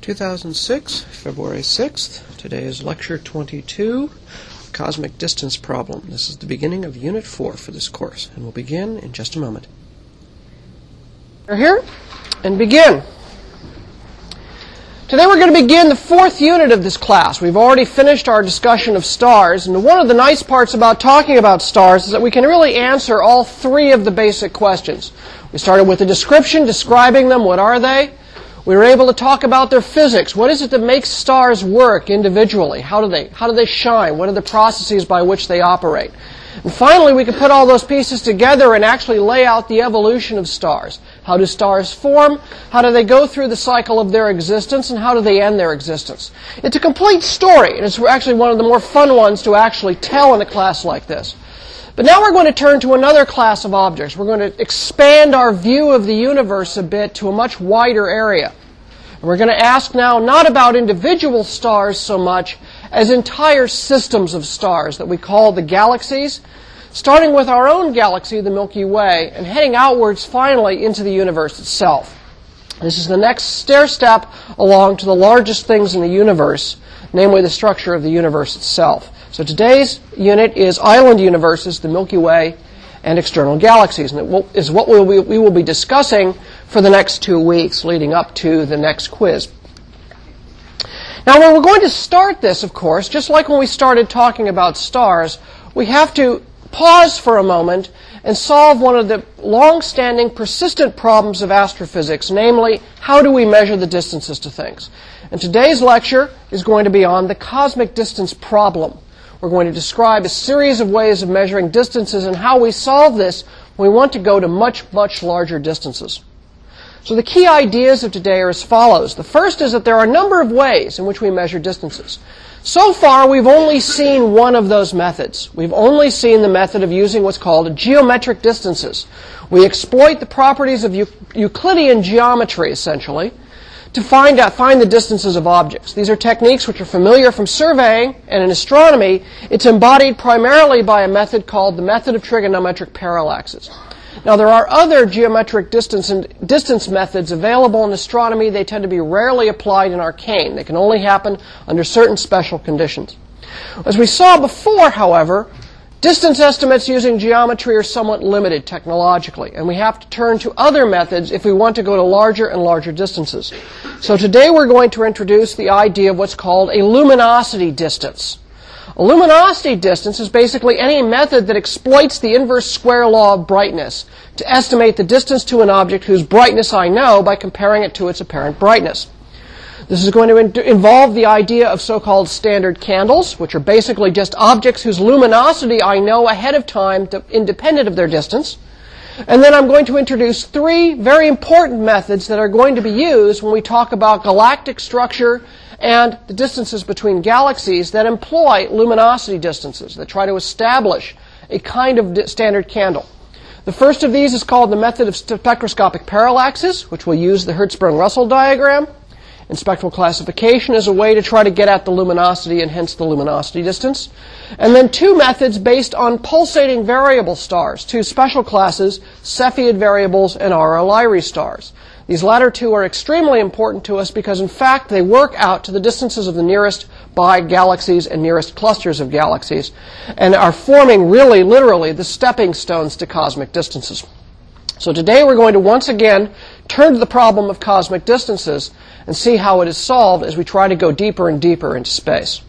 2006, February 6th. Today is lecture 22, Cosmic Distance Problem. This is the beginning of Unit 4 for this course, and we'll begin in just a moment. We're here and begin. Today we're going to begin the fourth unit of this class. We've already finished our discussion of stars, and one of the nice parts about talking about stars is that we can really answer all three of the basic questions. We started with a description, describing them, what are they? We were able to talk about their physics. What is it that makes stars work individually? How do they, how do they shine? What are the processes by which they operate? And finally, we can put all those pieces together and actually lay out the evolution of stars. How do stars form? How do they go through the cycle of their existence? And how do they end their existence? It's a complete story, and it's actually one of the more fun ones to actually tell in a class like this. But now we're going to turn to another class of objects. We're going to expand our view of the universe a bit to a much wider area. And we're going to ask now not about individual stars so much as entire systems of stars that we call the galaxies, starting with our own galaxy, the Milky Way, and heading outwards finally into the universe itself. This is the next stair step along to the largest things in the universe, namely the structure of the universe itself. So today's unit is island universes, the Milky Way, and external galaxies, and it is what we will, we will be discussing for the next two weeks leading up to the next quiz. Now, when we're going to start this, of course, just like when we started talking about stars, we have to pause for a moment and solve one of the long-standing, persistent problems of astrophysics, namely, how do we measure the distances to things? And today's lecture is going to be on the cosmic distance problem. We're going to describe a series of ways of measuring distances and how we solve this when we want to go to much, much larger distances. So the key ideas of today are as follows. The first is that there are a number of ways in which we measure distances. So far, we've only seen one of those methods. We've only seen the method of using what's called geometric distances. We exploit the properties of Euclidean geometry, essentially, to find out, find the distances of objects. These are techniques which are familiar from surveying, and in astronomy, it's embodied primarily by a method called the method of trigonometric parallaxes. Now, there are other geometric distance, and distance methods available in astronomy. They tend to be rarely applied in arcane. They can only happen under certain special conditions. As we saw before, however, Distance estimates using geometry are somewhat limited technologically, and we have to turn to other methods if we want to go to larger and larger distances. So today we're going to introduce the idea of what's called a luminosity distance. A luminosity distance is basically any method that exploits the inverse square law of brightness to estimate the distance to an object whose brightness I know by comparing it to its apparent brightness. This is going to in- involve the idea of so-called standard candles, which are basically just objects whose luminosity I know ahead of time, to, independent of their distance. And then I'm going to introduce three very important methods that are going to be used when we talk about galactic structure and the distances between galaxies that employ luminosity distances, that try to establish a kind of standard candle. The first of these is called the method of spectroscopic parallaxes, which will use the Hertzsprung-Russell diagram in spectral classification as a way to try to get at the luminosity and hence the luminosity distance. And then two methods based on pulsating variable stars, two special classes, Cepheid variables and Lyrae stars. These latter two are extremely important to us because in fact they work out to the distances of the nearest by galaxies and nearest clusters of galaxies and are forming really literally the stepping stones to cosmic distances. So today we're going to once again turn to the problem of cosmic distances and see how it is solved as we try to go deeper and deeper into space.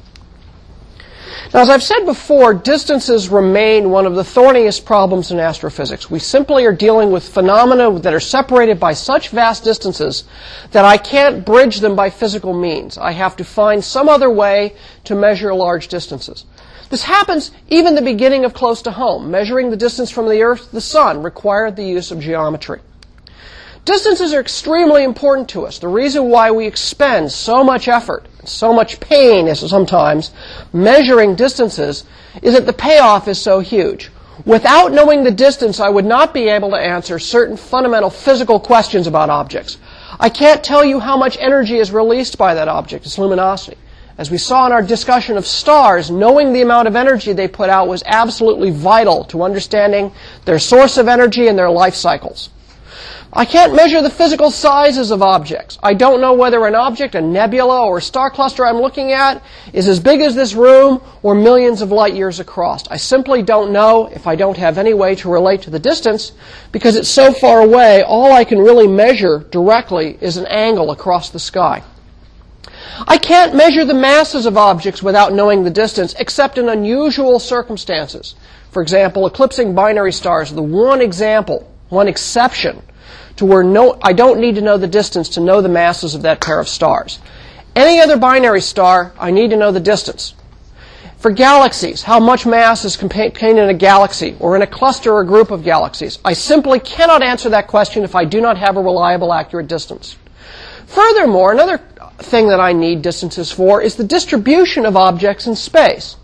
Now, as I've said before, distances remain one of the thorniest problems in astrophysics. We simply are dealing with phenomena that are separated by such vast distances that I can't bridge them by physical means. I have to find some other way to measure large distances. This happens even the beginning of close to home. Measuring the distance from the Earth to the Sun required the use of geometry. Distances are extremely important to us. The reason why we expend so much effort, so much pain is sometimes, measuring distances is that the payoff is so huge. Without knowing the distance, I would not be able to answer certain fundamental physical questions about objects. I can't tell you how much energy is released by that object, its luminosity. As we saw in our discussion of stars, knowing the amount of energy they put out was absolutely vital to understanding their source of energy and their life cycles. I can't measure the physical sizes of objects. I don't know whether an object, a nebula or a star cluster I'm looking at, is as big as this room or millions of light years across. I simply don't know if I don't have any way to relate to the distance because it's so far away, all I can really measure directly is an angle across the sky. I can't measure the masses of objects without knowing the distance except in unusual circumstances. For example, eclipsing binary stars the one example, one exception to where no, I don't need to know the distance to know the masses of that pair of stars. Any other binary star, I need to know the distance. For galaxies, how much mass is contained in a galaxy or in a cluster or group of galaxies? I simply cannot answer that question if I do not have a reliable, accurate distance. Furthermore, another thing that I need distances for is the distribution of objects in space.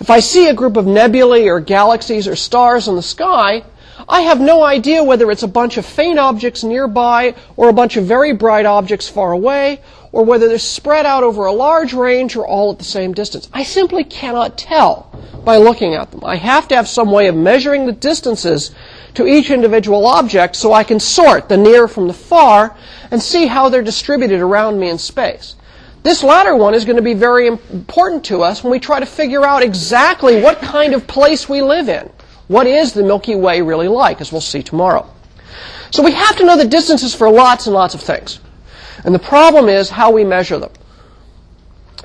If I see a group of nebulae or galaxies or stars in the sky, I have no idea whether it's a bunch of faint objects nearby or a bunch of very bright objects far away or whether they're spread out over a large range or all at the same distance. I simply cannot tell by looking at them. I have to have some way of measuring the distances to each individual object so I can sort the near from the far and see how they're distributed around me in space. This latter one is going to be very important to us when we try to figure out exactly what kind of place we live in. What is the Milky Way really like, as we'll see tomorrow? So we have to know the distances for lots and lots of things. And the problem is how we measure them.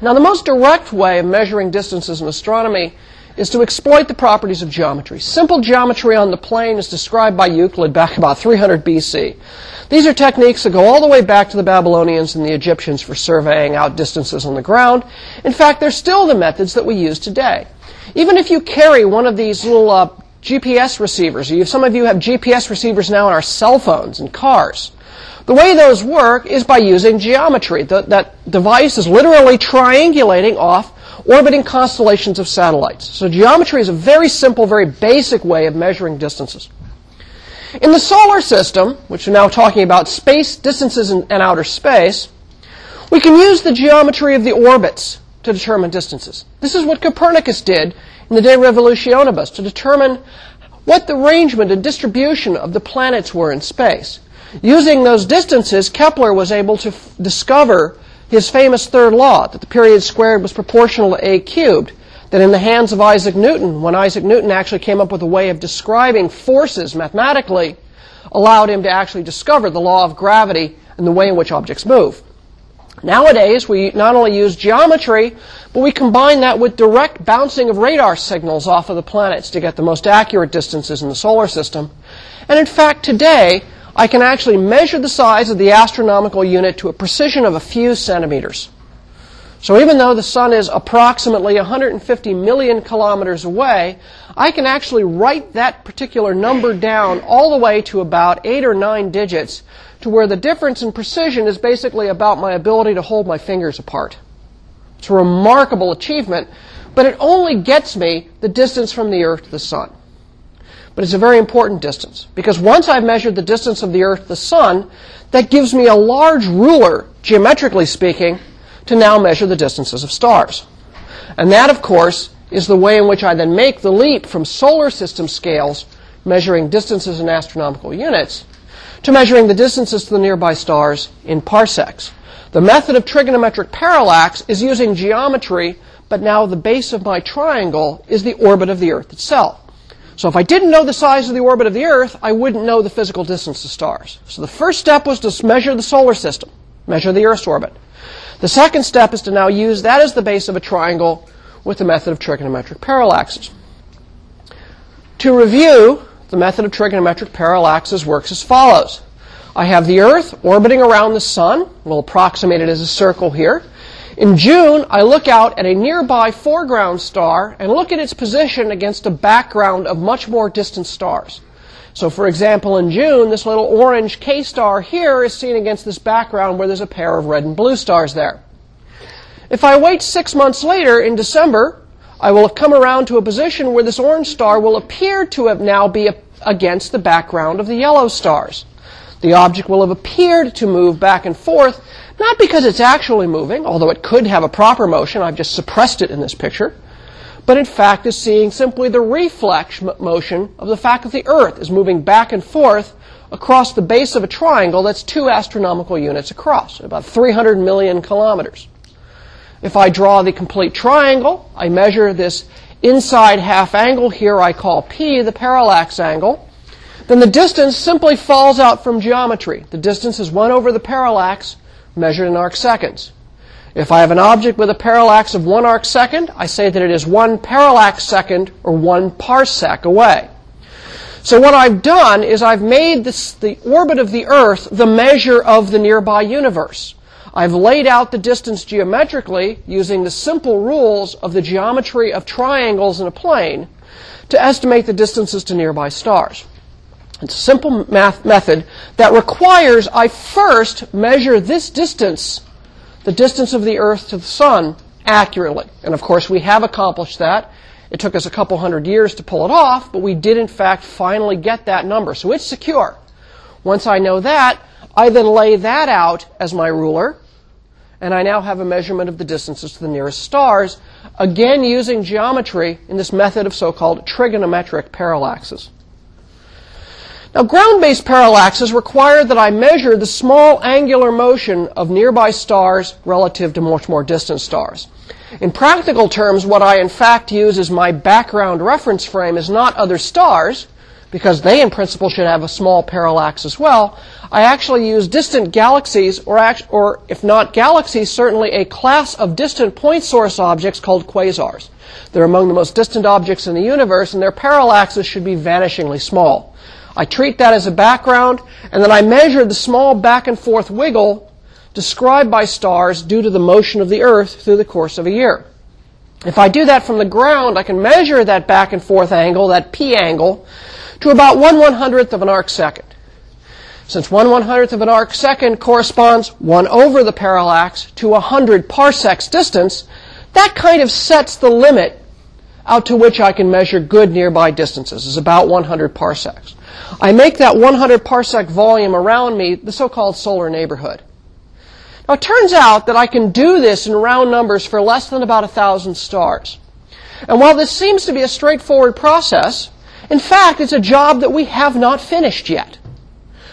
Now, the most direct way of measuring distances in astronomy is to exploit the properties of geometry. Simple geometry on the plane is described by Euclid back about 300 BC. These are techniques that go all the way back to the Babylonians and the Egyptians for surveying out distances on the ground. In fact, they're still the methods that we use today. Even if you carry one of these little uh, GPS receivers. Some of you have GPS receivers now in our cell phones and cars. The way those work is by using geometry. The, that device is literally triangulating off orbiting constellations of satellites. So geometry is a very simple, very basic way of measuring distances. In the solar system, which we're now talking about space, distances, and, and outer space, we can use the geometry of the orbits to determine distances. This is what Copernicus did in the De Revolutionibus to determine what the arrangement and distribution of the planets were in space. Using those distances, Kepler was able to f- discover his famous third law, that the period squared was proportional to a cubed, that in the hands of Isaac Newton, when Isaac Newton actually came up with a way of describing forces mathematically, allowed him to actually discover the law of gravity and the way in which objects move. Nowadays, we not only use geometry, but we combine that with direct bouncing of radar signals off of the planets to get the most accurate distances in the solar system. And in fact, today, I can actually measure the size of the astronomical unit to a precision of a few centimeters. So even though the sun is approximately 150 million kilometers away, I can actually write that particular number down all the way to about eight or nine digits to where the difference in precision is basically about my ability to hold my fingers apart. It's a remarkable achievement, but it only gets me the distance from the Earth to the Sun. But it's a very important distance because once I've measured the distance of the Earth to the Sun, that gives me a large ruler, geometrically speaking, to now measure the distances of stars. And that, of course, is the way in which I then make the leap from solar system scales, measuring distances in astronomical units, to measuring the distances to the nearby stars in parsecs. The method of trigonometric parallax is using geometry, but now the base of my triangle is the orbit of the Earth itself. So if I didn't know the size of the orbit of the Earth, I wouldn't know the physical distance to stars. So the first step was to measure the solar system, measure the Earth's orbit. The second step is to now use that as the base of a triangle with the method of trigonometric parallaxes. To review, the method of trigonometric parallaxes works as follows. I have the Earth orbiting around the Sun. We'll approximate it as a circle here. In June, I look out at a nearby foreground star and look at its position against a background of much more distant stars. So, for example, in June, this little orange K star here is seen against this background where there's a pair of red and blue stars there. If I wait six months later, in December, I will have come around to a position where this orange star will appear to have now be against the background of the yellow stars. The object will have appeared to move back and forth, not because it's actually moving, although it could have a proper motion, I've just suppressed it in this picture, but in fact is seeing simply the reflex motion of the fact that the Earth is moving back and forth across the base of a triangle that's two astronomical units across, about 300 million kilometers. If I draw the complete triangle, I measure this inside half angle here I call P, the parallax angle, then the distance simply falls out from geometry. The distance is 1 over the parallax measured in arc seconds. If I have an object with a parallax of 1 arc second, I say that it is 1 parallax second or 1 parsec away. So what I've done is I've made this, the orbit of the Earth the measure of the nearby universe. I've laid out the distance geometrically using the simple rules of the geometry of triangles in a plane to estimate the distances to nearby stars. It's a simple math method that requires I first measure this distance, the distance of the Earth to the Sun, accurately. And of course, we have accomplished that it took us a couple hundred years to pull it off, but we did in fact finally get that number. So it's secure. Once I know that, I then lay that out as my ruler, and I now have a measurement of the distances to the nearest stars, again using geometry in this method of so-called trigonometric parallaxes. Now, ground-based parallaxes require that I measure the small angular motion of nearby stars relative to much more distant stars. In practical terms, what I in fact use as my background reference frame is not other stars, because they in principle should have a small parallax as well. I actually use distant galaxies, or, act, or if not galaxies, certainly a class of distant point source objects called quasars. They're among the most distant objects in the universe, and their parallaxes should be vanishingly small. I treat that as a background, and then I measure the small back and forth wiggle described by stars due to the motion of the Earth through the course of a year. If I do that from the ground, I can measure that back and forth angle, that P angle, to about 1 100th of an arc second. Since 1 100th of an arc second corresponds 1 over the parallax to 100 parsecs distance, that kind of sets the limit out to which I can measure good nearby distances, is about 100 parsecs. I make that 100 parsec volume around me the so-called solar neighborhood. Now, it turns out that I can do this in round numbers for less than about a thousand stars. And while this seems to be a straightforward process, in fact, it's a job that we have not finished yet.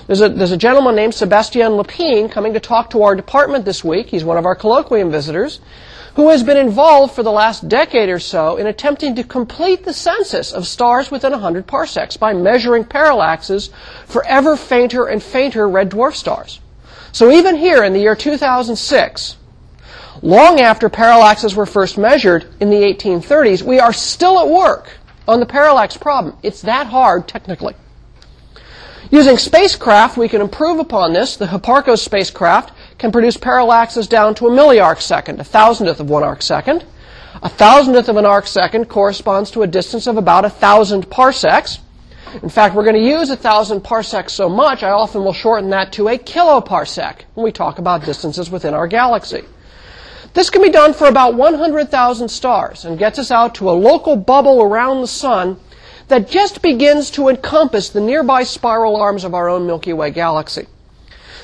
There's a, there's a gentleman named Sebastien Lepine coming to talk to our department this week. He's one of our colloquium visitors who has been involved for the last decade or so in attempting to complete the census of stars within 100 parsecs by measuring parallaxes for ever fainter and fainter red dwarf stars. So even here in the year 2006, long after parallaxes were first measured in the 1830s, we are still at work on the parallax problem. It's that hard technically. Using spacecraft, we can improve upon this. The Hipparcos spacecraft can produce parallaxes down to a milliarc second, a thousandth of one arc second. A thousandth of an arc second corresponds to a distance of about a thousand parsecs. In fact, we're going to use a thousand parsecs so much, I often will shorten that to a kiloparsec when we talk about distances within our galaxy. This can be done for about 100,000 stars and gets us out to a local bubble around the sun that just begins to encompass the nearby spiral arms of our own Milky Way galaxy.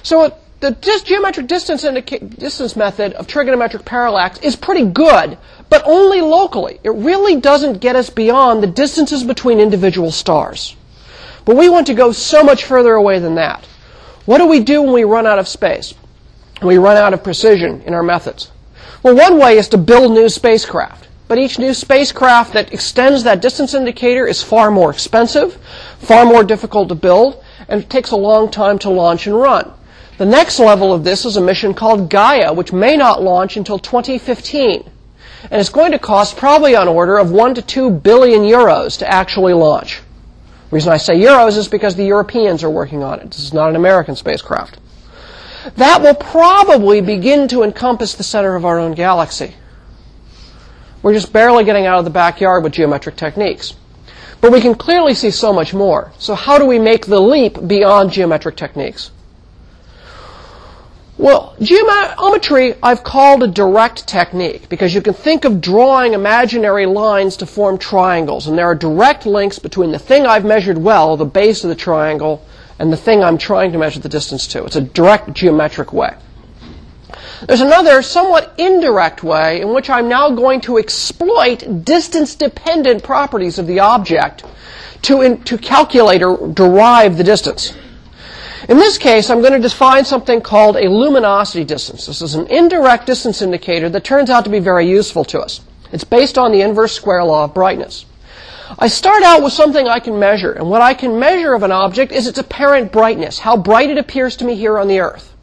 So uh, the geometric distance, distance method of trigonometric parallax is pretty good, but only locally. It really doesn't get us beyond the distances between individual stars. But we want to go so much further away than that. What do we do when we run out of space? We run out of precision in our methods. Well, one way is to build new spacecraft. But each new spacecraft that extends that distance indicator is far more expensive, far more difficult to build, and it takes a long time to launch and run. The next level of this is a mission called Gaia, which may not launch until 2015. And it's going to cost probably on order of 1 to 2 billion euros to actually launch. The reason I say euros is because the Europeans are working on it. This is not an American spacecraft. That will probably begin to encompass the center of our own galaxy. We're just barely getting out of the backyard with geometric techniques. But we can clearly see so much more. So how do we make the leap beyond geometric techniques? Well, geometry I've called a direct technique because you can think of drawing imaginary lines to form triangles, and there are direct links between the thing I've measured well, the base of the triangle, and the thing I'm trying to measure the distance to. It's a direct geometric way. There's another somewhat indirect way in which I'm now going to exploit distance dependent properties of the object to, in, to calculate or derive the distance. In this case, I'm going to define something called a luminosity distance. This is an indirect distance indicator that turns out to be very useful to us. It's based on the inverse square law of brightness. I start out with something I can measure, and what I can measure of an object is its apparent brightness, how bright it appears to me here on the Earth.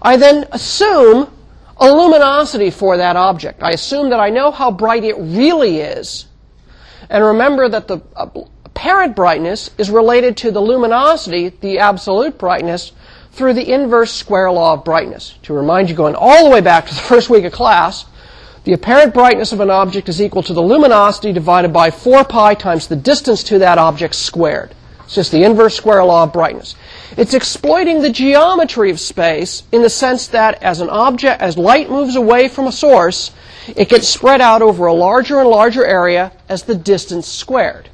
I then assume a luminosity for that object. I assume that I know how bright it really is, and remember that the apparent brightness is related to the luminosity, the absolute brightness, through the inverse square law of brightness. To remind you, going all the way back to the first week of class, the apparent brightness of an object is equal to the luminosity divided by 4 pi times the distance to that object squared. It's just the inverse square law of brightness. It's exploiting the geometry of space in the sense that as an object, as light moves away from a source, it gets spread out over a larger and larger area as the distance squared.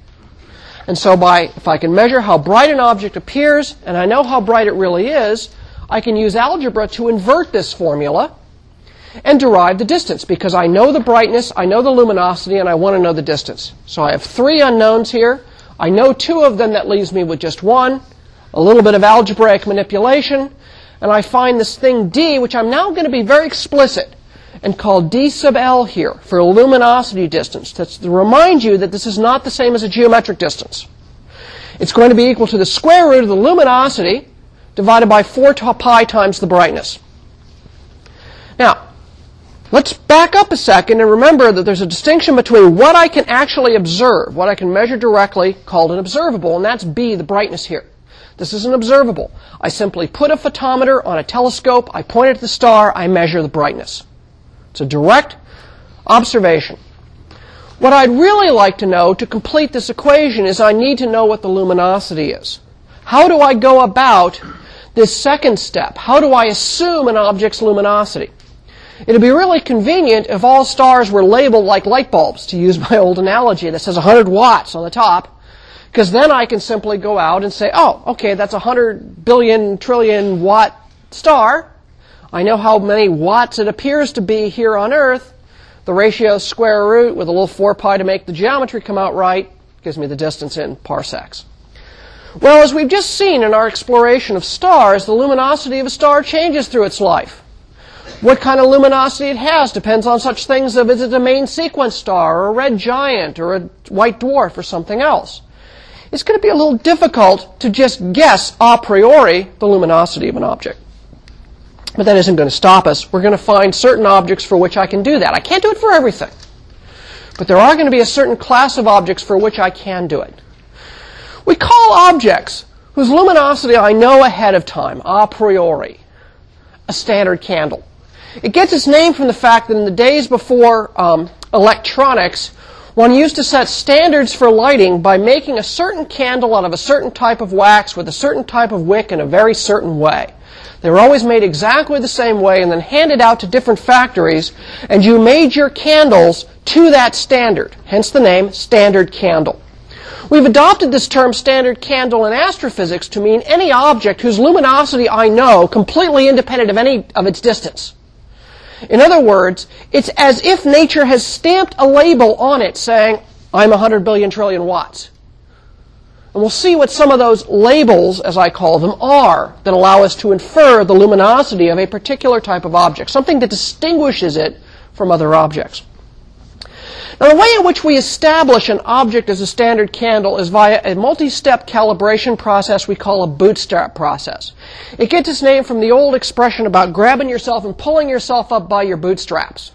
And so by, if I can measure how bright an object appears, and I know how bright it really is, I can use algebra to invert this formula and derive the distance because I know the brightness, I know the luminosity, and I want to know the distance. So I have three unknowns here. I know two of them that leaves me with just one, a little bit of algebraic manipulation, and I find this thing d, which I'm now going to be very explicit and call d sub l here for luminosity distance. That's to remind you that this is not the same as a geometric distance. It's going to be equal to the square root of the luminosity divided by 4 pi times the brightness. Now, Let's back up a second and remember that there's a distinction between what I can actually observe, what I can measure directly, called an observable, and that's B, the brightness here. This is an observable. I simply put a photometer on a telescope, I point it at the star, I measure the brightness. It's a direct observation. What I'd really like to know to complete this equation is I need to know what the luminosity is. How do I go about this second step? How do I assume an object's luminosity? It'd be really convenient if all stars were labeled like light bulbs, to use my old analogy that says 100 watts on the top, because then I can simply go out and say, oh, okay, that's a 100 billion trillion watt star. I know how many watts it appears to be here on Earth. The ratio square root with a little 4 pi to make the geometry come out right gives me the distance in parsecs. Well, as we've just seen in our exploration of stars, the luminosity of a star changes through its life. What kind of luminosity it has depends on such things as is it a main sequence star or a red giant or a white dwarf or something else. It's going to be a little difficult to just guess a priori the luminosity of an object. But that isn't going to stop us. We're going to find certain objects for which I can do that. I can't do it for everything. But there are going to be a certain class of objects for which I can do it. We call objects whose luminosity I know ahead of time, a priori, a standard candle. It gets its name from the fact that in the days before um, electronics, one used to set standards for lighting by making a certain candle out of a certain type of wax with a certain type of wick in a very certain way. They were always made exactly the same way and then handed out to different factories, and you made your candles to that standard, hence the name standard candle. We've adopted this term standard candle in astrophysics to mean any object whose luminosity I know completely independent of any of its distance. In other words, it's as if nature has stamped a label on it saying, I'm 100 billion trillion watts. And we'll see what some of those labels, as I call them, are that allow us to infer the luminosity of a particular type of object, something that distinguishes it from other objects. Now, the way in which we establish an object as a standard candle is via a multi-step calibration process we call a bootstrap process. It gets its name from the old expression about grabbing yourself and pulling yourself up by your bootstraps.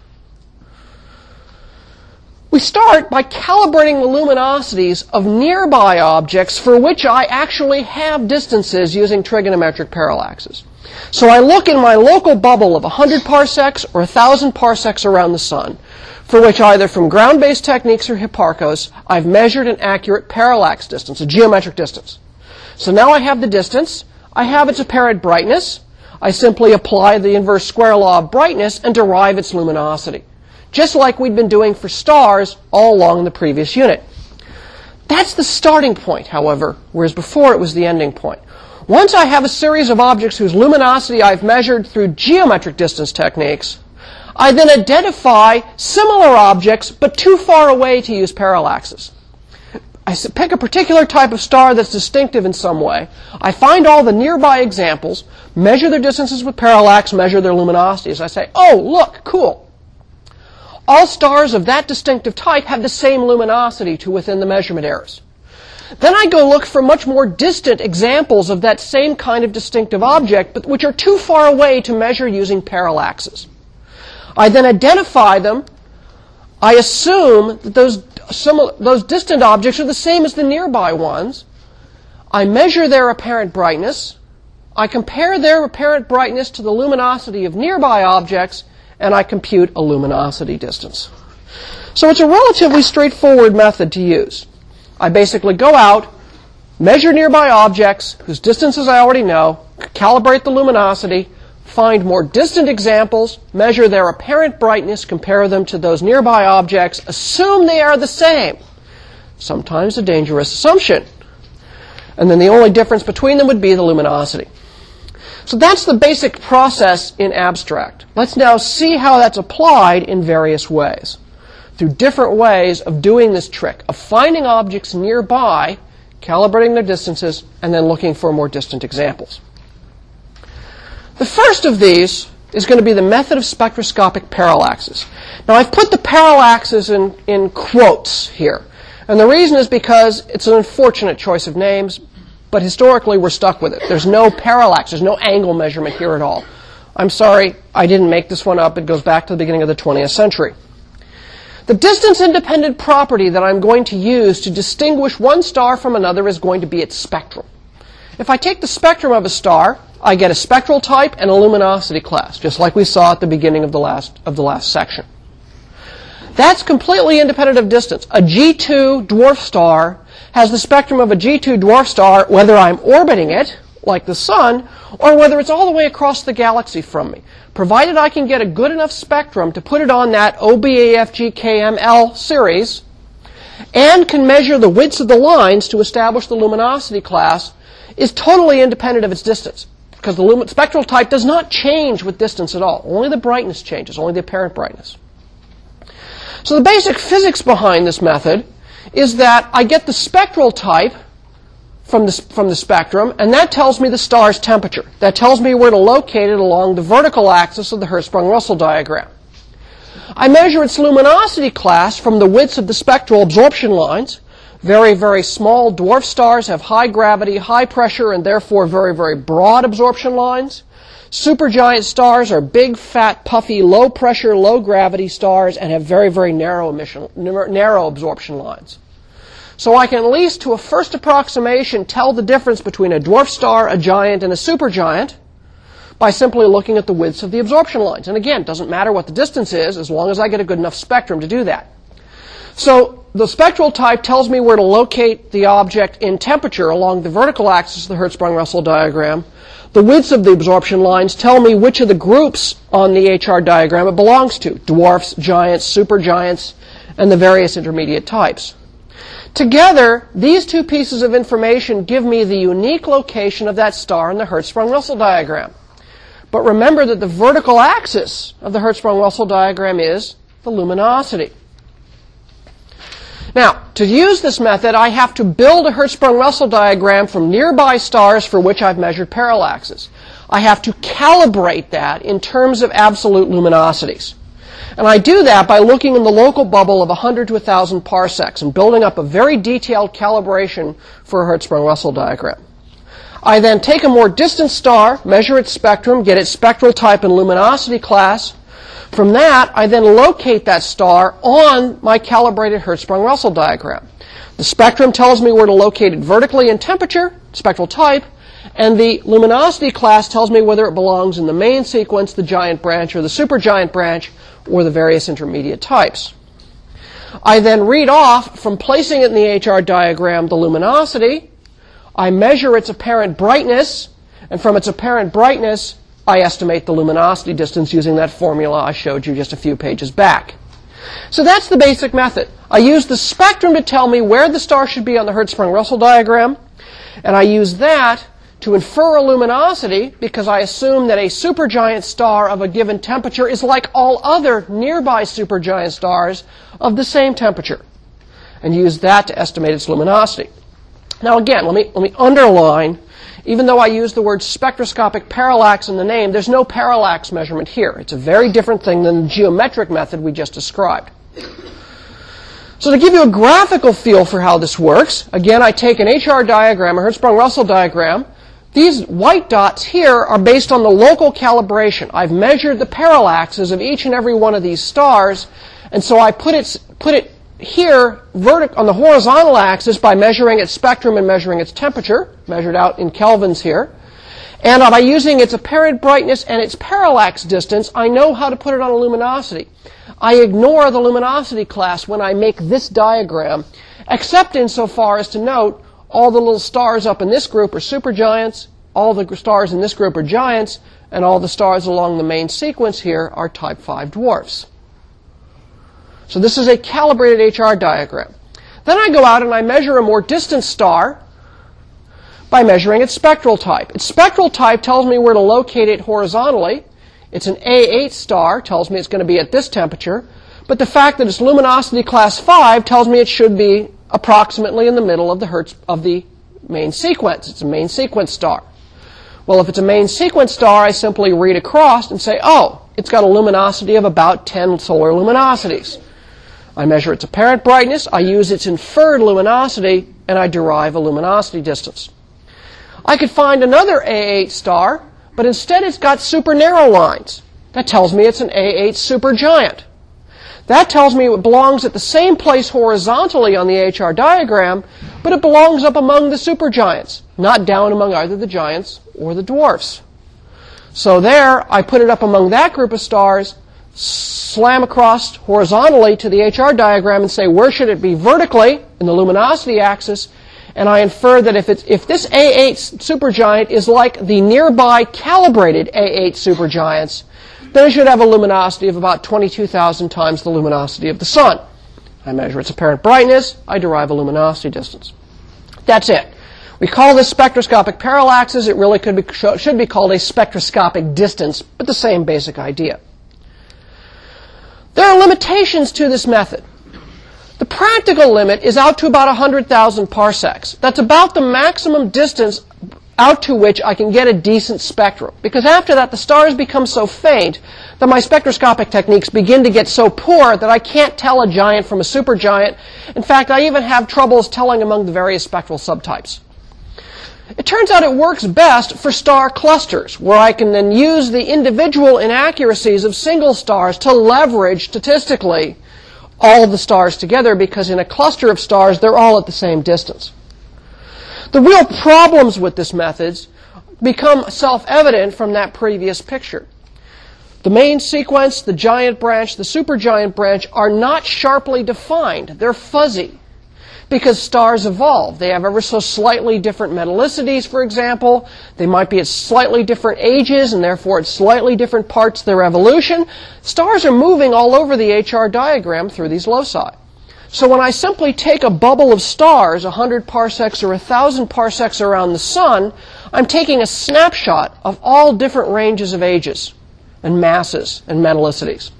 We start by calibrating the luminosities of nearby objects for which I actually have distances using trigonometric parallaxes. So I look in my local bubble of 100 parsecs or 1,000 parsecs around the sun for which either from ground-based techniques or Hipparcos, I've measured an accurate parallax distance, a geometric distance. So now I have the distance, I have its apparent brightness, I simply apply the inverse square law of brightness and derive its luminosity. Just like we'd been doing for stars all along the previous unit. That's the starting point, however, whereas before it was the ending point. Once I have a series of objects whose luminosity I've measured through geometric distance techniques, I then identify similar objects, but too far away to use parallaxes. I pick a particular type of star that's distinctive in some way. I find all the nearby examples, measure their distances with parallax, measure their luminosities. I say, oh, look, cool. All stars of that distinctive type have the same luminosity to within the measurement errors. Then I go look for much more distant examples of that same kind of distinctive object, but which are too far away to measure using parallaxes. I then identify them. I assume that those some, those distant objects are the same as the nearby ones. I measure their apparent brightness. I compare their apparent brightness to the luminosity of nearby objects, and I compute a luminosity distance. So it's a relatively straightforward method to use. I basically go out, measure nearby objects whose distances I already know, calibrate the luminosity, find more distant examples, measure their apparent brightness, compare them to those nearby objects, assume they are the same. Sometimes a dangerous assumption. And then the only difference between them would be the luminosity. So that's the basic process in abstract. Let's now see how that's applied in various ways. Through different ways of doing this trick, of finding objects nearby, calibrating their distances, and then looking for more distant examples. The first of these is going to be the method of spectroscopic parallaxes. Now, I've put the parallaxes in, in quotes here. And the reason is because it's an unfortunate choice of names, but historically we're stuck with it. There's no parallax, there's no angle measurement here at all. I'm sorry, I didn't make this one up. It goes back to the beginning of the 20th century. The distance independent property that I'm going to use to distinguish one star from another is going to be its spectrum. If I take the spectrum of a star, I get a spectral type and a luminosity class, just like we saw at the beginning of the last, of the last section. That's completely independent of distance. A G2 dwarf star has the spectrum of a G2 dwarf star whether I'm orbiting it, like the sun, or whether it's all the way across the galaxy from me. Provided I can get a good enough spectrum to put it on that OBAFGKML series, and can measure the widths of the lines to establish the luminosity class, is totally independent of its distance because the spectral type does not change with distance at all. Only the brightness changes, only the apparent brightness. So the basic physics behind this method is that I get the spectral type from the, from the spectrum, and that tells me the star's temperature. That tells me where to locate it along the vertical axis of the Hertzsprung-Russell diagram. I measure its luminosity class from the widths of the spectral absorption lines, very, very small dwarf stars have high gravity, high pressure, and therefore very, very broad absorption lines. Supergiant stars are big, fat, puffy, low pressure, low gravity stars and have very, very narrow emission, narrow absorption lines. So I can at least, to a first approximation, tell the difference between a dwarf star, a giant, and a supergiant by simply looking at the widths of the absorption lines. And again, it doesn't matter what the distance is as long as I get a good enough spectrum to do that. So the spectral type tells me where to locate the object in temperature along the vertical axis of the Hertzsprung-Russell diagram. The widths of the absorption lines tell me which of the groups on the HR diagram it belongs to. Dwarfs, giants, supergiants, and the various intermediate types. Together, these two pieces of information give me the unique location of that star in the Hertzsprung-Russell diagram. But remember that the vertical axis of the Hertzsprung-Russell diagram is the luminosity. Now, to use this method, I have to build a Hertzsprung-Russell diagram from nearby stars for which I've measured parallaxes. I have to calibrate that in terms of absolute luminosities. And I do that by looking in the local bubble of 100 to 1,000 parsecs and building up a very detailed calibration for a Hertzsprung-Russell diagram. I then take a more distant star, measure its spectrum, get its spectral type and luminosity class, from that, I then locate that star on my calibrated Hertzsprung-Russell diagram. The spectrum tells me where to locate it vertically in temperature, spectral type, and the luminosity class tells me whether it belongs in the main sequence, the giant branch, or the supergiant branch, or the various intermediate types. I then read off from placing it in the HR diagram the luminosity. I measure its apparent brightness, and from its apparent brightness, I estimate the luminosity distance using that formula I showed you just a few pages back. So that's the basic method. I use the spectrum to tell me where the star should be on the Hertzsprung-Russell diagram, and I use that to infer a luminosity because I assume that a supergiant star of a given temperature is like all other nearby supergiant stars of the same temperature. and use that to estimate its luminosity. Now again, let me, let me underline, even though I use the word spectroscopic parallax in the name, there's no parallax measurement here. It's a very different thing than the geometric method we just described. So to give you a graphical feel for how this works, again, I take an HR diagram, a Hertzsprung-Russell diagram. These white dots here are based on the local calibration. I've measured the parallaxes of each and every one of these stars, and so I put it, put it here vertic- on the horizontal axis by measuring its spectrum and measuring its temperature, measured out in kelvins here. And by using its apparent brightness and its parallax distance, I know how to put it on a luminosity. I ignore the luminosity class when I make this diagram, except insofar as to note all the little stars up in this group are supergiants, all the stars in this group are giants, and all the stars along the main sequence here are type 5 dwarfs. So this is a calibrated HR diagram. Then I go out and I measure a more distant star by measuring its spectral type. Its spectral type tells me where to locate it horizontally. It's an A8 star, tells me it's going to be at this temperature. But the fact that it's luminosity class 5 tells me it should be approximately in the middle of the Hertz of the main sequence. It's a main sequence star. Well, if it's a main sequence star, I simply read across and say, oh, it's got a luminosity of about 10 solar luminosities. I measure its apparent brightness, I use its inferred luminosity, and I derive a luminosity distance. I could find another A8 star, but instead it's got super narrow lines. That tells me it's an A8 supergiant. That tells me it belongs at the same place horizontally on the HR diagram, but it belongs up among the supergiants, not down among either the giants or the dwarfs. So there, I put it up among that group of stars, slam across horizontally to the HR diagram and say, where should it be vertically in the luminosity axis? And I infer that if, if this A8 supergiant is like the nearby calibrated A8 supergiants, then it should have a luminosity of about 22,000 times the luminosity of the sun. I measure its apparent brightness, I derive a luminosity distance. That's it. We call this spectroscopic parallaxes. It really could be, should be called a spectroscopic distance, but the same basic idea. There are limitations to this method. The practical limit is out to about 100,000 parsecs. That's about the maximum distance out to which I can get a decent spectrum. Because after that, the stars become so faint that my spectroscopic techniques begin to get so poor that I can't tell a giant from a supergiant. In fact, I even have troubles telling among the various spectral subtypes. It turns out it works best for star clusters, where I can then use the individual inaccuracies of single stars to leverage statistically all the stars together because in a cluster of stars, they're all at the same distance. The real problems with this method become self-evident from that previous picture. The main sequence, the giant branch, the supergiant branch are not sharply defined. They're fuzzy because stars evolve. They have ever so slightly different metallicities, for example. They might be at slightly different ages and therefore at slightly different parts of their evolution. Stars are moving all over the HR diagram through these loci. So when I simply take a bubble of stars, 100 parsecs or 1,000 parsecs around the sun, I'm taking a snapshot of all different ranges of ages and masses and metallicities.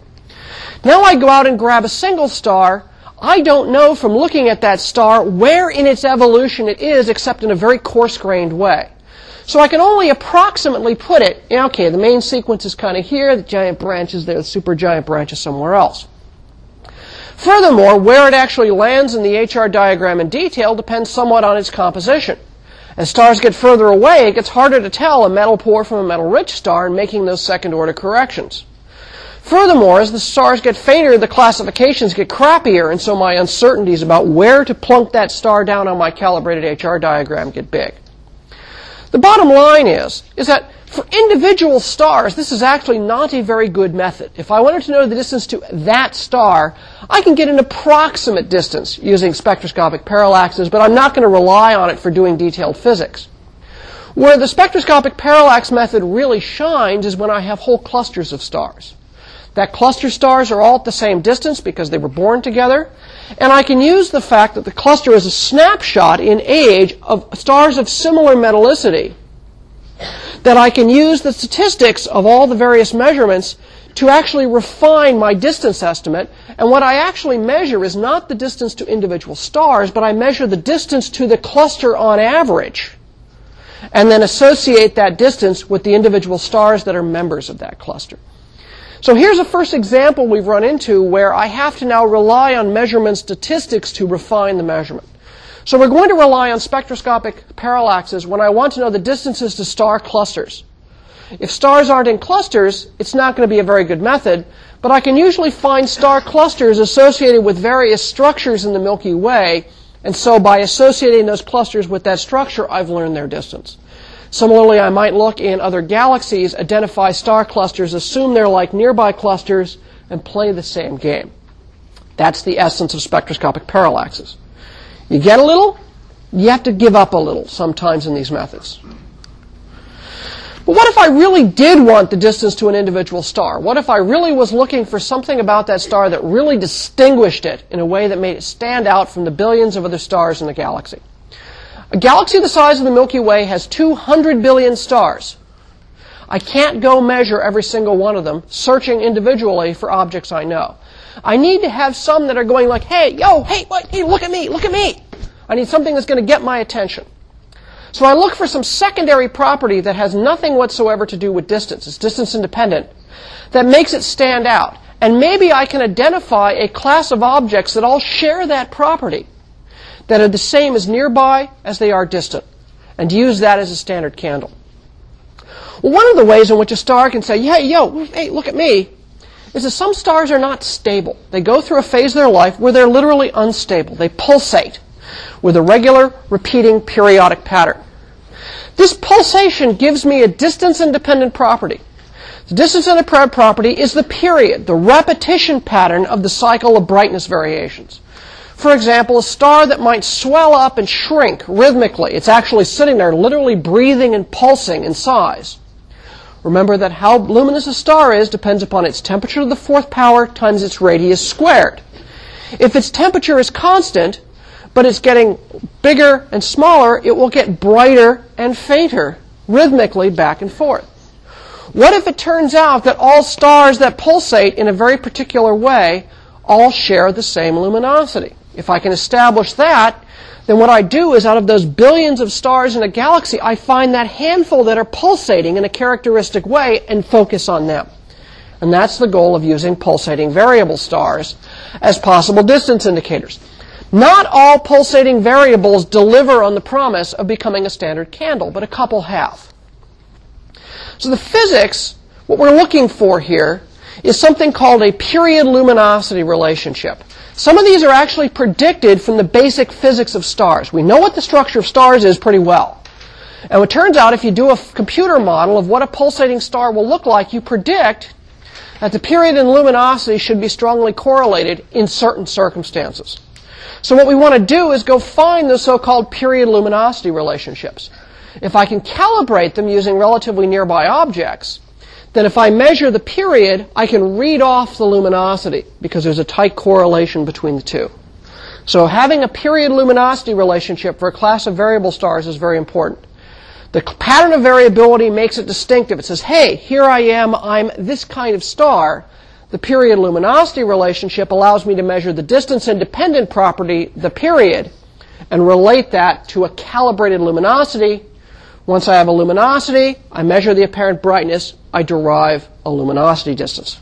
Now I go out and grab a single star I don't know from looking at that star where in its evolution it is except in a very coarse-grained way. So I can only approximately put it, okay, the main sequence is kind of here, the giant branch is there, the supergiant branch is somewhere else. Furthermore, where it actually lands in the HR diagram in detail depends somewhat on its composition. As stars get further away, it gets harder to tell a metal poor from a metal rich star in making those second order corrections. Furthermore, as the stars get fainter, the classifications get crappier, and so my uncertainties about where to plunk that star down on my calibrated HR diagram get big. The bottom line is, is that for individual stars, this is actually not a very good method. If I wanted to know the distance to that star, I can get an approximate distance using spectroscopic parallaxes, but I'm not going to rely on it for doing detailed physics. Where the spectroscopic parallax method really shines is when I have whole clusters of stars that cluster stars are all at the same distance because they were born together. And I can use the fact that the cluster is a snapshot in age of stars of similar metallicity that I can use the statistics of all the various measurements to actually refine my distance estimate. And what I actually measure is not the distance to individual stars, but I measure the distance to the cluster on average. And then associate that distance with the individual stars that are members of that cluster. So here's a first example we've run into where I have to now rely on measurement statistics to refine the measurement. So we're going to rely on spectroscopic parallaxes when I want to know the distances to star clusters. If stars aren't in clusters, it's not going to be a very good method, but I can usually find star clusters associated with various structures in the Milky Way, and so by associating those clusters with that structure, I've learned their distance. Similarly, I might look in other galaxies, identify star clusters, assume they're like nearby clusters, and play the same game. That's the essence of spectroscopic parallaxes. You get a little, you have to give up a little sometimes in these methods. But what if I really did want the distance to an individual star? What if I really was looking for something about that star that really distinguished it in a way that made it stand out from the billions of other stars in the galaxy? A galaxy the size of the Milky Way has 200 billion stars. I can't go measure every single one of them, searching individually for objects I know. I need to have some that are going like, hey, yo, hey, what, hey, look at me, look at me. I need something that's going to get my attention. So I look for some secondary property that has nothing whatsoever to do with distance. It's distance independent. That makes it stand out. And maybe I can identify a class of objects that all share that property, that are the same as nearby as they are distant, and use that as a standard candle. One of the ways in which a star can say, hey, yo, hey, look at me, is that some stars are not stable. They go through a phase of their life where they're literally unstable. They pulsate with a regular, repeating, periodic pattern. This pulsation gives me a distance independent property. The distance independent property is the period, the repetition pattern of the cycle of brightness variations. For example, a star that might swell up and shrink rhythmically. It's actually sitting there literally breathing and pulsing in size. Remember that how luminous a star is depends upon its temperature to the fourth power times its radius squared. If its temperature is constant, but it's getting bigger and smaller, it will get brighter and fainter rhythmically back and forth. What if it turns out that all stars that pulsate in a very particular way all share the same luminosity? If I can establish that, then what I do is out of those billions of stars in a galaxy, I find that handful that are pulsating in a characteristic way and focus on them. And that's the goal of using pulsating variable stars as possible distance indicators. Not all pulsating variables deliver on the promise of becoming a standard candle, but a couple have. So the physics, what we're looking for here, is something called a period luminosity relationship. Some of these are actually predicted from the basic physics of stars. We know what the structure of stars is pretty well. And it turns out if you do a computer model of what a pulsating star will look like, you predict that the period and luminosity should be strongly correlated in certain circumstances. So what we want to do is go find the so-called period luminosity relationships. If I can calibrate them using relatively nearby objects, then if I measure the period, I can read off the luminosity because there's a tight correlation between the two. So having a period luminosity relationship for a class of variable stars is very important. The pattern of variability makes it distinctive. It says, hey, here I am, I'm this kind of star. The period luminosity relationship allows me to measure the distance independent property, the period, and relate that to a calibrated luminosity. Once I have a luminosity, I measure the apparent brightness, I derive a luminosity distance.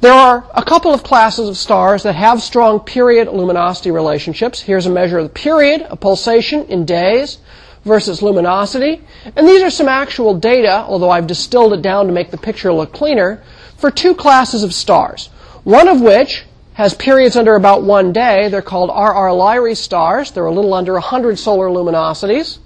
There are a couple of classes of stars that have strong period luminosity relationships. Here's a measure of the period, a pulsation in days versus luminosity. And these are some actual data, although I've distilled it down to make the picture look cleaner for two classes of stars, one of which has periods under about one day. They're called RR Lyrae stars. They're a little under 100 solar luminosities.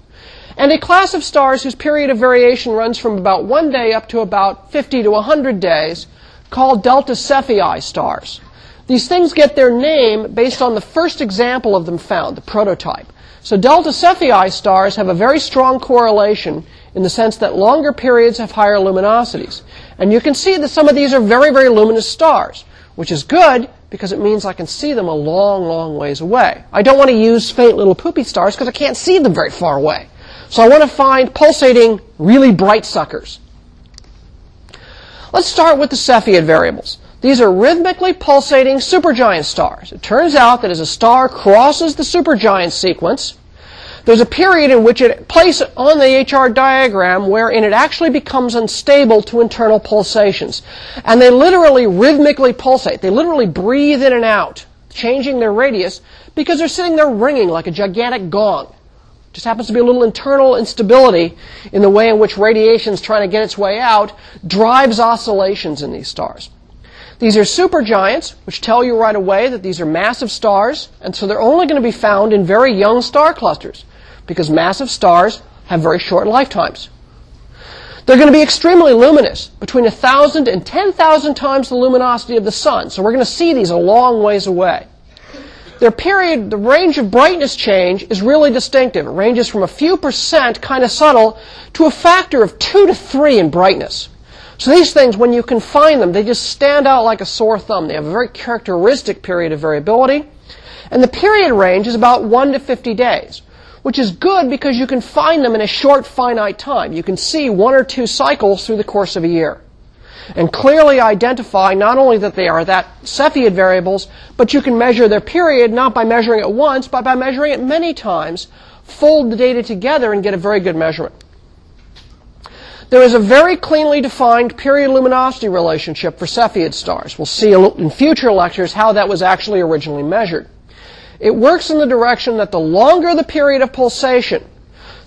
And a class of stars whose period of variation runs from about one day up to about 50 to 100 days, called Delta Cephei stars. These things get their name based on the first example of them found, the prototype. So Delta Cephei stars have a very strong correlation in the sense that longer periods have higher luminosities. And you can see that some of these are very, very luminous stars, which is good because it means I can see them a long, long ways away. I don't want to use faint little poopy stars because I can't see them very far away. So I want to find pulsating, really bright suckers. Let's start with the Cepheid variables. These are rhythmically pulsating supergiant stars. It turns out that as a star crosses the supergiant sequence, there's a period in which it places on the HR diagram wherein it actually becomes unstable to internal pulsations. And they literally rhythmically pulsate. They literally breathe in and out, changing their radius because they're sitting there ringing like a gigantic gong. Just happens to be a little internal instability in the way in which radiation is trying to get its way out, drives oscillations in these stars. These are supergiants, which tell you right away that these are massive stars, and so they're only going to be found in very young star clusters, because massive stars have very short lifetimes. They're going to be extremely luminous, between 1,000 and 10,000 times the luminosity of the sun, so we're going to see these a long ways away. Their period, the range of brightness change is really distinctive. It ranges from a few percent, kind of subtle, to a factor of two to three in brightness. So these things, when you confine them, they just stand out like a sore thumb. They have a very characteristic period of variability. And the period range is about 1 to 50 days, which is good because you can find them in a short, finite time. You can see one or two cycles through the course of a year and clearly identify not only that they are that Cepheid variables, but you can measure their period not by measuring it once, but by measuring it many times, fold the data together and get a very good measurement. There is a very cleanly defined period luminosity relationship for Cepheid stars. We'll see in future lectures how that was actually originally measured. It works in the direction that the longer the period of pulsation,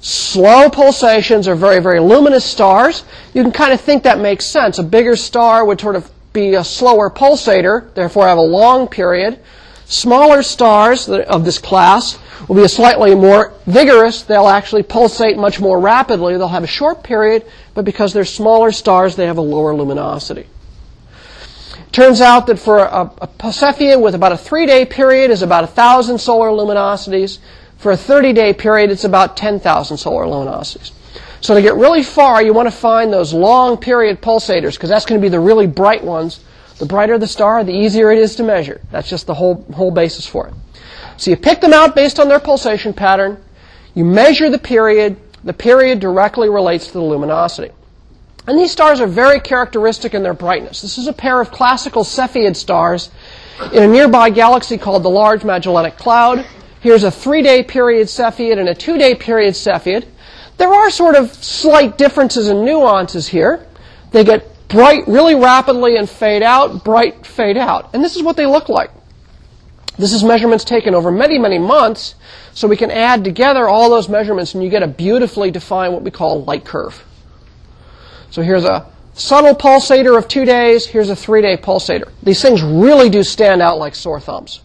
Slow pulsations are very, very luminous stars. You can kind of think that makes sense. A bigger star would sort of be a slower pulsator, therefore have a long period. Smaller stars of this class will be a slightly more vigorous. They'll actually pulsate much more rapidly. They'll have a short period, but because they're smaller stars, they have a lower luminosity. Turns out that for a, a with about a three-day period is about a thousand solar luminosities. For a 30-day period, it's about 10,000 solar luminosities. So to get really far, you want to find those long period pulsators because that's going to be the really bright ones. The brighter the star, the easier it is to measure. That's just the whole, whole basis for it. So you pick them out based on their pulsation pattern. You measure the period. The period directly relates to the luminosity. And these stars are very characteristic in their brightness. This is a pair of classical Cepheid stars in a nearby galaxy called the Large Magellanic Cloud. Here's a three-day period Cepheid and a two-day period Cepheid. There are sort of slight differences and nuances here. They get bright really rapidly and fade out, bright, fade out. And this is what they look like. This is measurements taken over many, many months, so we can add together all those measurements and you get a beautifully defined what we call light curve. So here's a subtle pulsator of two days, here's a three-day pulsator. These things really do stand out like sore thumbs.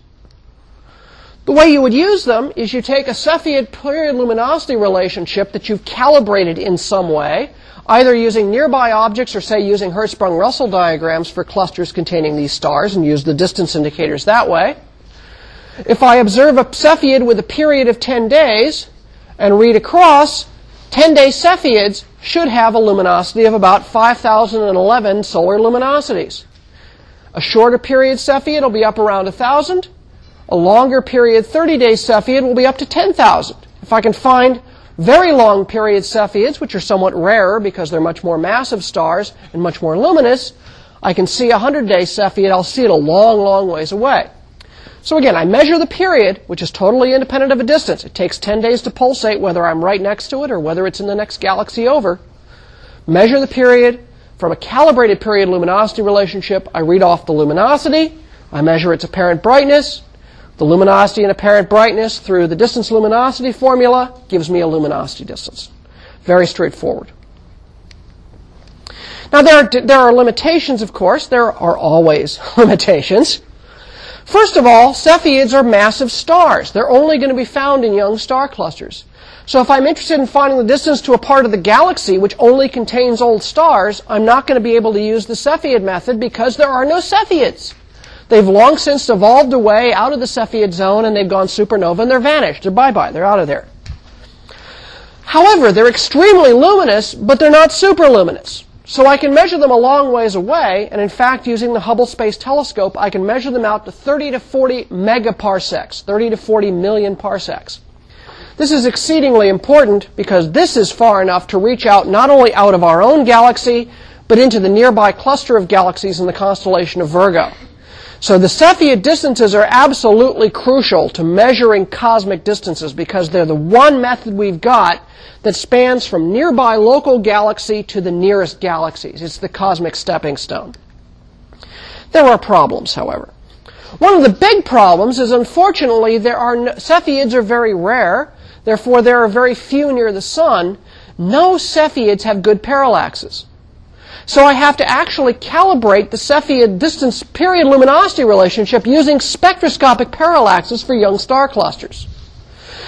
The way you would use them is you take a Cepheid period luminosity relationship that you've calibrated in some way, either using nearby objects or say using Hertzsprung-Russell diagrams for clusters containing these stars and use the distance indicators that way. If I observe a Cepheid with a period of 10 days and read across, 10-day Cepheids should have a luminosity of about 5,011 solar luminosities. A shorter period Cepheid will be up around 1,000. A longer period, 30 day Cepheid, will be up to 10,000. If I can find very long period Cepheids, which are somewhat rarer because they're much more massive stars and much more luminous, I can see a 100 day Cepheid. I'll see it a long, long ways away. So again, I measure the period, which is totally independent of a distance. It takes 10 days to pulsate, whether I'm right next to it or whether it's in the next galaxy over. Measure the period. From a calibrated period luminosity relationship, I read off the luminosity. I measure its apparent brightness. The luminosity and apparent brightness through the distance luminosity formula gives me a luminosity distance. Very straightforward. Now there are, there are limitations, of course. There are always limitations. First of all, Cepheids are massive stars. They're only going to be found in young star clusters. So if I'm interested in finding the distance to a part of the galaxy which only contains old stars, I'm not going to be able to use the Cepheid method because there are no Cepheids. They've long since evolved away out of the Cepheid zone and they've gone supernova and they're vanished. They're bye-bye. They're out of there. However, they're extremely luminous, but they're not superluminous. So I can measure them a long ways away, and in fact, using the Hubble Space Telescope, I can measure them out to 30 to 40 megaparsecs, 30 to 40 million parsecs. This is exceedingly important because this is far enough to reach out not only out of our own galaxy, but into the nearby cluster of galaxies in the constellation of Virgo. So the Cepheid distances are absolutely crucial to measuring cosmic distances because they're the one method we've got that spans from nearby local galaxy to the nearest galaxies. It's the cosmic stepping stone. There are problems, however. One of the big problems is unfortunately there are no, Cepheids are very rare, therefore there are very few near the sun. No Cepheids have good parallaxes. So I have to actually calibrate the Cepheid distance period luminosity relationship using spectroscopic parallaxes for young star clusters.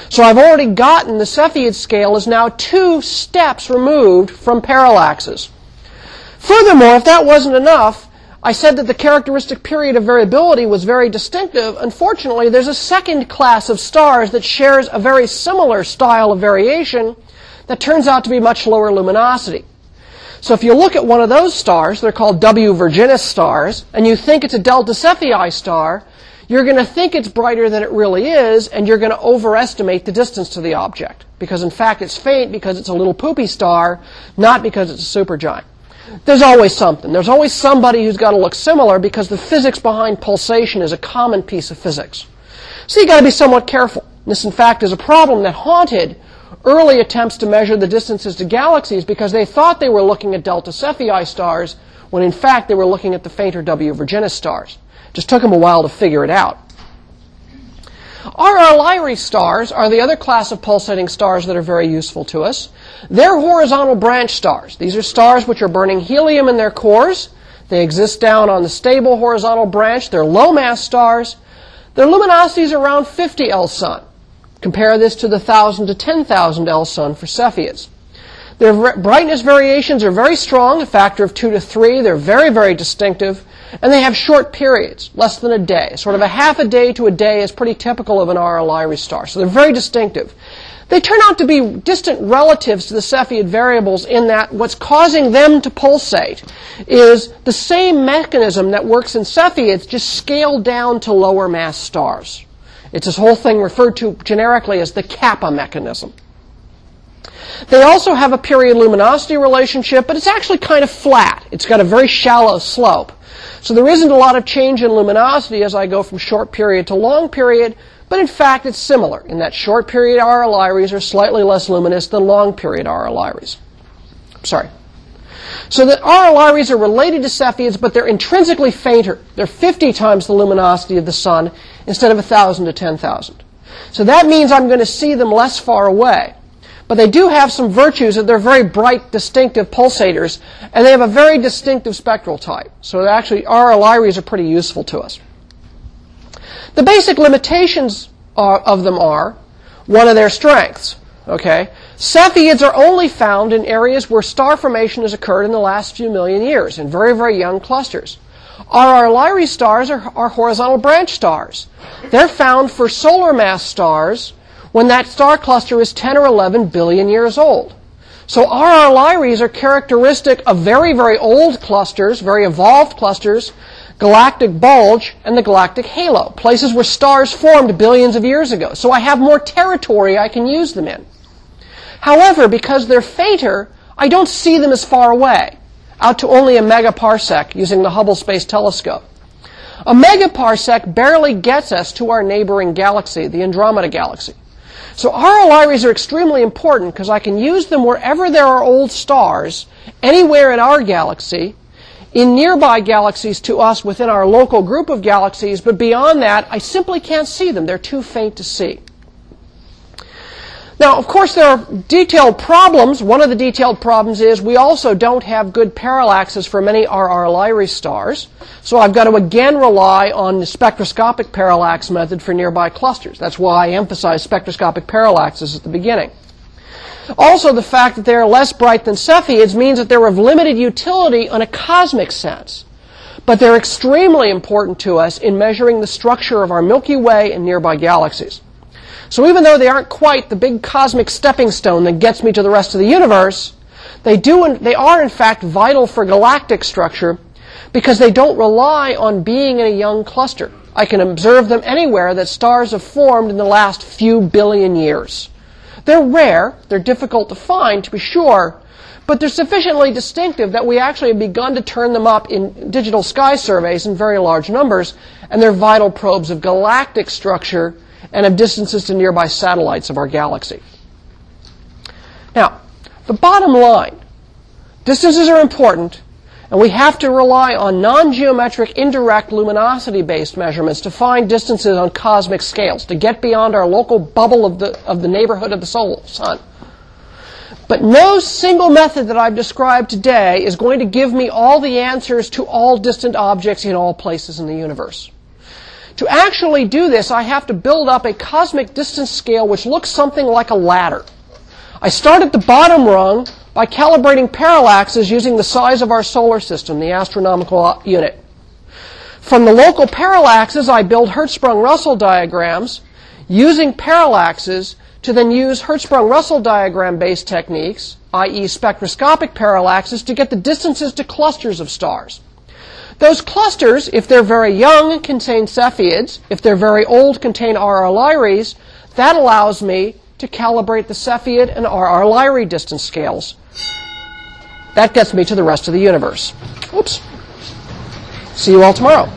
So I've already gotten the Cepheid scale is now two steps removed from parallaxes. Furthermore, if that wasn't enough, I said that the characteristic period of variability was very distinctive. Unfortunately, there's a second class of stars that shares a very similar style of variation that turns out to be much lower luminosity. So if you look at one of those stars, they're called W Virginis stars, and you think it's a Delta Cephei star, you're going to think it's brighter than it really is, and you're going to overestimate the distance to the object. Because in fact it's faint because it's a little poopy star, not because it's a supergiant. There's always something. There's always somebody who's got to look similar because the physics behind pulsation is a common piece of physics. So you've got to be somewhat careful. This, in fact, is a problem that haunted early attempts to measure the distances to galaxies because they thought they were looking at Delta Cephei stars when in fact they were looking at the fainter W Virginis stars. Just took them a while to figure it out. RR Lyrae stars are the other class of pulsating stars that are very useful to us. They're horizontal branch stars. These are stars which are burning helium in their cores. They exist down on the stable horizontal branch. They're low mass stars. Their luminosity is around 50 L sun. Compare this to the 1,000 to 10,000 L sun for Cepheids. Their brightness variations are very strong, a factor of 2 to 3. They're very, very distinctive. And they have short periods, less than a day. Sort of a half a day to a day is pretty typical of an Lyrae star. So they're very distinctive. They turn out to be distant relatives to the Cepheid variables in that what's causing them to pulsate is the same mechanism that works in Cepheids, just scaled down to lower mass stars. It's this whole thing referred to generically as the kappa mechanism. They also have a period luminosity relationship, but it's actually kind of flat. It's got a very shallow slope. So there isn't a lot of change in luminosity as I go from short period to long period, but in fact it's similar in that short period RR Lyraes are slightly less luminous than long period RR Lyraes. Sorry. So the RR Lyraes are related to Cepheids, but they're intrinsically fainter. They're 50 times the luminosity of the sun instead of 1,000 to 10,000. So that means I'm going to see them less far away. But they do have some virtues that they're very bright, distinctive pulsators, and they have a very distinctive spectral type. So actually, RR Lyraes are pretty useful to us. The basic limitations uh, of them are one of their strengths. Okay, Cepheids are only found in areas where star formation has occurred in the last few million years, in very, very young clusters. RR Lyrae stars are, are horizontal branch stars. They're found for solar mass stars when that star cluster is 10 or 11 billion years old. So RR Lyraes are characteristic of very, very old clusters, very evolved clusters, galactic bulge and the galactic halo, places where stars formed billions of years ago. So I have more territory I can use them in. However, because they're fainter, I don't see them as far away out to only a megaparsec using the Hubble Space Telescope. A megaparsec barely gets us to our neighboring galaxy, the Andromeda Galaxy. So RR Lyraes are extremely important because I can use them wherever there are old stars, anywhere in our galaxy, in nearby galaxies to us within our local group of galaxies, but beyond that, I simply can't see them. They're too faint to see. Now, of course, there are detailed problems. One of the detailed problems is we also don't have good parallaxes for many RR Lyrae stars. So I've got to again rely on the spectroscopic parallax method for nearby clusters. That's why I emphasize spectroscopic parallaxes at the beginning. Also, the fact that they're less bright than Cepheids means that they're of limited utility on a cosmic sense. But they're extremely important to us in measuring the structure of our Milky Way and nearby galaxies. So even though they aren't quite the big cosmic stepping stone that gets me to the rest of the universe, they do they are in fact vital for galactic structure because they don't rely on being in a young cluster. I can observe them anywhere that stars have formed in the last few billion years. They're rare, they're difficult to find to be sure, but they're sufficiently distinctive that we actually have begun to turn them up in digital sky surveys in very large numbers, and they're vital probes of galactic structure and of distances to nearby satellites of our galaxy. Now, the bottom line distances are important, and we have to rely on non geometric, indirect, luminosity based measurements to find distances on cosmic scales, to get beyond our local bubble of the, of the neighborhood of the soul, sun. But no single method that I've described today is going to give me all the answers to all distant objects in all places in the universe. To actually do this, I have to build up a cosmic distance scale which looks something like a ladder. I start at the bottom rung by calibrating parallaxes using the size of our solar system, the astronomical uh, unit. From the local parallaxes, I build Hertzsprung-Russell diagrams using parallaxes to then use Hertzsprung-Russell diagram-based techniques, i.e. spectroscopic parallaxes, to get the distances to clusters of stars. Those clusters, if they're very young, contain Cepheids. If they're very old, contain RR Lyraes. That allows me to calibrate the Cepheid and RR Lyrae distance scales. That gets me to the rest of the universe. Oops. See you all tomorrow.